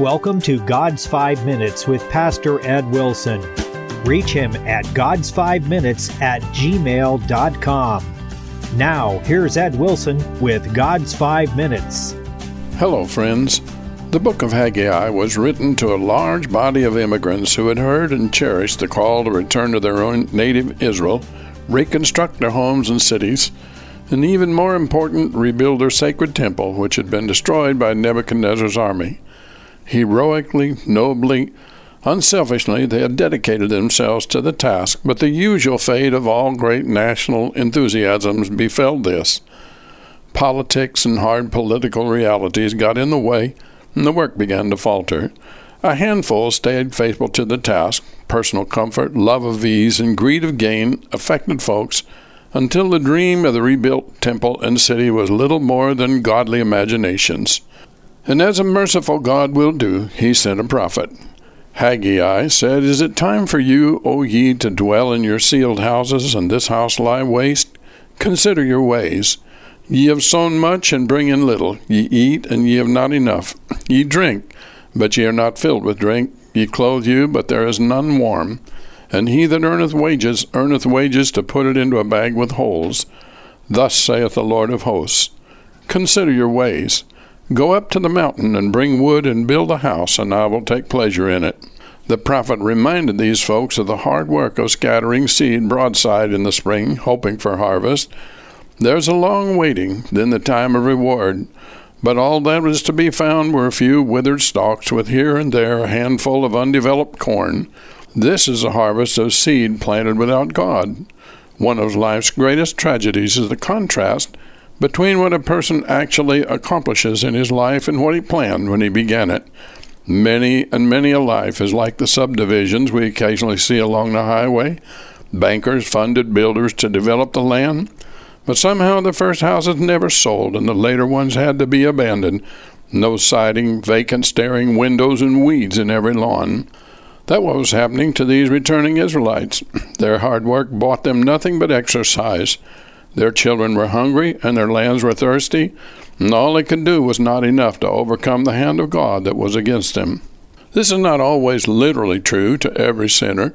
Welcome to God's Five Minutes with Pastor Ed Wilson. Reach him at God's Five Minutes at gmail.com. Now, here's Ed Wilson with God's Five Minutes. Hello, friends. The book of Haggai was written to a large body of immigrants who had heard and cherished the call to return to their own native Israel, reconstruct their homes and cities, and even more important, rebuild their sacred temple, which had been destroyed by Nebuchadnezzar's army. Heroically, nobly, unselfishly, they had dedicated themselves to the task, but the usual fate of all great national enthusiasms befell this. Politics and hard political realities got in the way, and the work began to falter. A handful stayed faithful to the task. Personal comfort, love of ease, and greed of gain affected folks until the dream of the rebuilt temple and city was little more than godly imaginations. And as a merciful God will do, he sent a prophet. Haggai said, Is it time for you, O ye, to dwell in your sealed houses, and this house lie waste? Consider your ways. Ye have sown much, and bring in little. Ye eat, and ye have not enough. Ye drink, but ye are not filled with drink. Ye clothe you, but there is none warm. And he that earneth wages, earneth wages to put it into a bag with holes. Thus saith the Lord of hosts Consider your ways. Go up to the mountain and bring wood and build a house, and I will take pleasure in it. The prophet reminded these folks of the hard work of scattering seed broadside in the spring, hoping for harvest. There's a long waiting, then the time of reward. But all that was to be found were a few withered stalks with here and there a handful of undeveloped corn. This is a harvest of seed planted without God. One of life's greatest tragedies is the contrast between what a person actually accomplishes in his life and what he planned when he began it. Many and many a life is like the subdivisions we occasionally see along the highway. Bankers funded builders to develop the land, but somehow the first houses never sold and the later ones had to be abandoned. No siding, vacant staring windows, and weeds in every lawn. That was happening to these returning Israelites. Their hard work bought them nothing but exercise. Their children were hungry, and their lands were thirsty, and all they could do was not enough to overcome the hand of God that was against them. This is not always literally true to every sinner.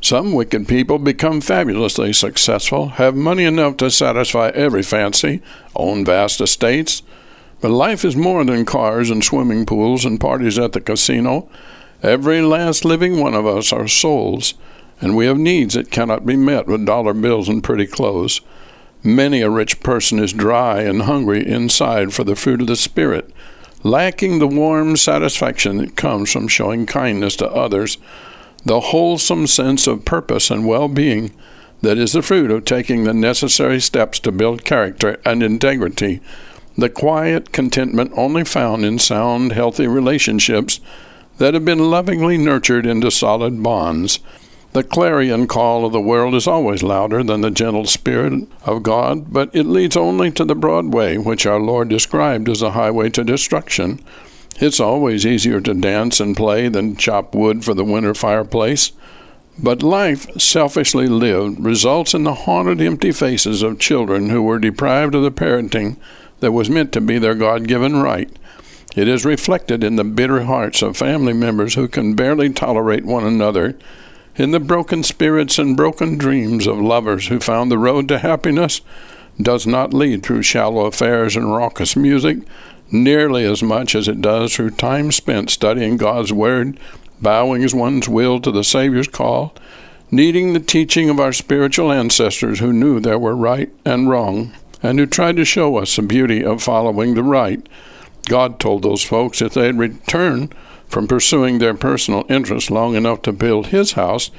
Some wicked people become fabulously successful, have money enough to satisfy every fancy, own vast estates. But life is more than cars and swimming pools and parties at the casino. Every last living one of us are souls, and we have needs that cannot be met with dollar bills and pretty clothes. Many a rich person is dry and hungry inside for the fruit of the Spirit, lacking the warm satisfaction that comes from showing kindness to others, the wholesome sense of purpose and well being that is the fruit of taking the necessary steps to build character and integrity, the quiet contentment only found in sound, healthy relationships that have been lovingly nurtured into solid bonds. The clarion call of the world is always louder than the gentle spirit of God, but it leads only to the broad way, which our Lord described as a highway to destruction. It's always easier to dance and play than chop wood for the winter fireplace. But life, selfishly lived, results in the haunted, empty faces of children who were deprived of the parenting that was meant to be their God given right. It is reflected in the bitter hearts of family members who can barely tolerate one another in the broken spirits and broken dreams of lovers who found the road to happiness does not lead through shallow affairs and raucous music nearly as much as it does through time spent studying God's Word, bowing as one's will to the Savior's call, needing the teaching of our spiritual ancestors who knew there were right and wrong, and who tried to show us the beauty of following the right. God told those folks if they'd return from pursuing their personal interests long enough to build his house,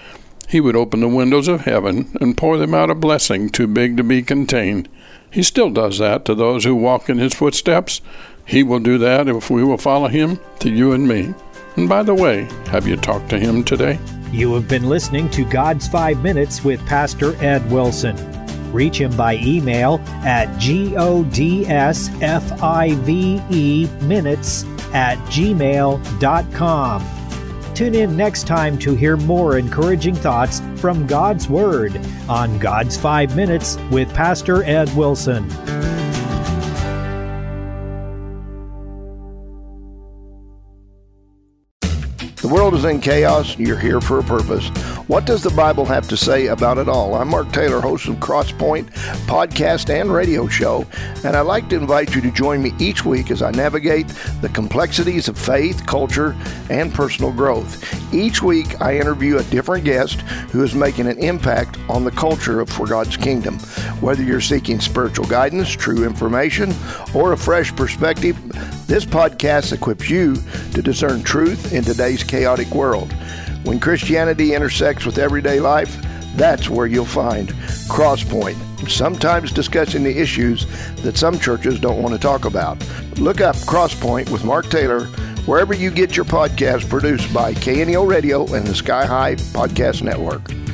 he would open the windows of heaven and pour them out a blessing too big to be contained. He still does that to those who walk in his footsteps. He will do that if we will follow him to you and me. And by the way, have you talked to him today? You have been listening to God's Five Minutes with Pastor Ed Wilson. Reach him by email at godsfive minutes at gmail.com. Tune in next time to hear more encouraging thoughts from God's Word on God's Five Minutes with Pastor Ed Wilson. The world is in chaos. You're here for a purpose. What does the Bible have to say about it all? I'm Mark Taylor, host of Crosspoint podcast and radio show, and I'd like to invite you to join me each week as I navigate the complexities of faith, culture, and personal growth. Each week, I interview a different guest who is making an impact on the culture of For God's Kingdom. Whether you're seeking spiritual guidance, true information, or a fresh perspective, this podcast equips you to discern truth in today's chaotic world. When Christianity intersects with everyday life, that's where you'll find Crosspoint, sometimes discussing the issues that some churches don't want to talk about. Look up Crosspoint with Mark Taylor wherever you get your podcast produced by KNEO Radio and the Sky High Podcast Network.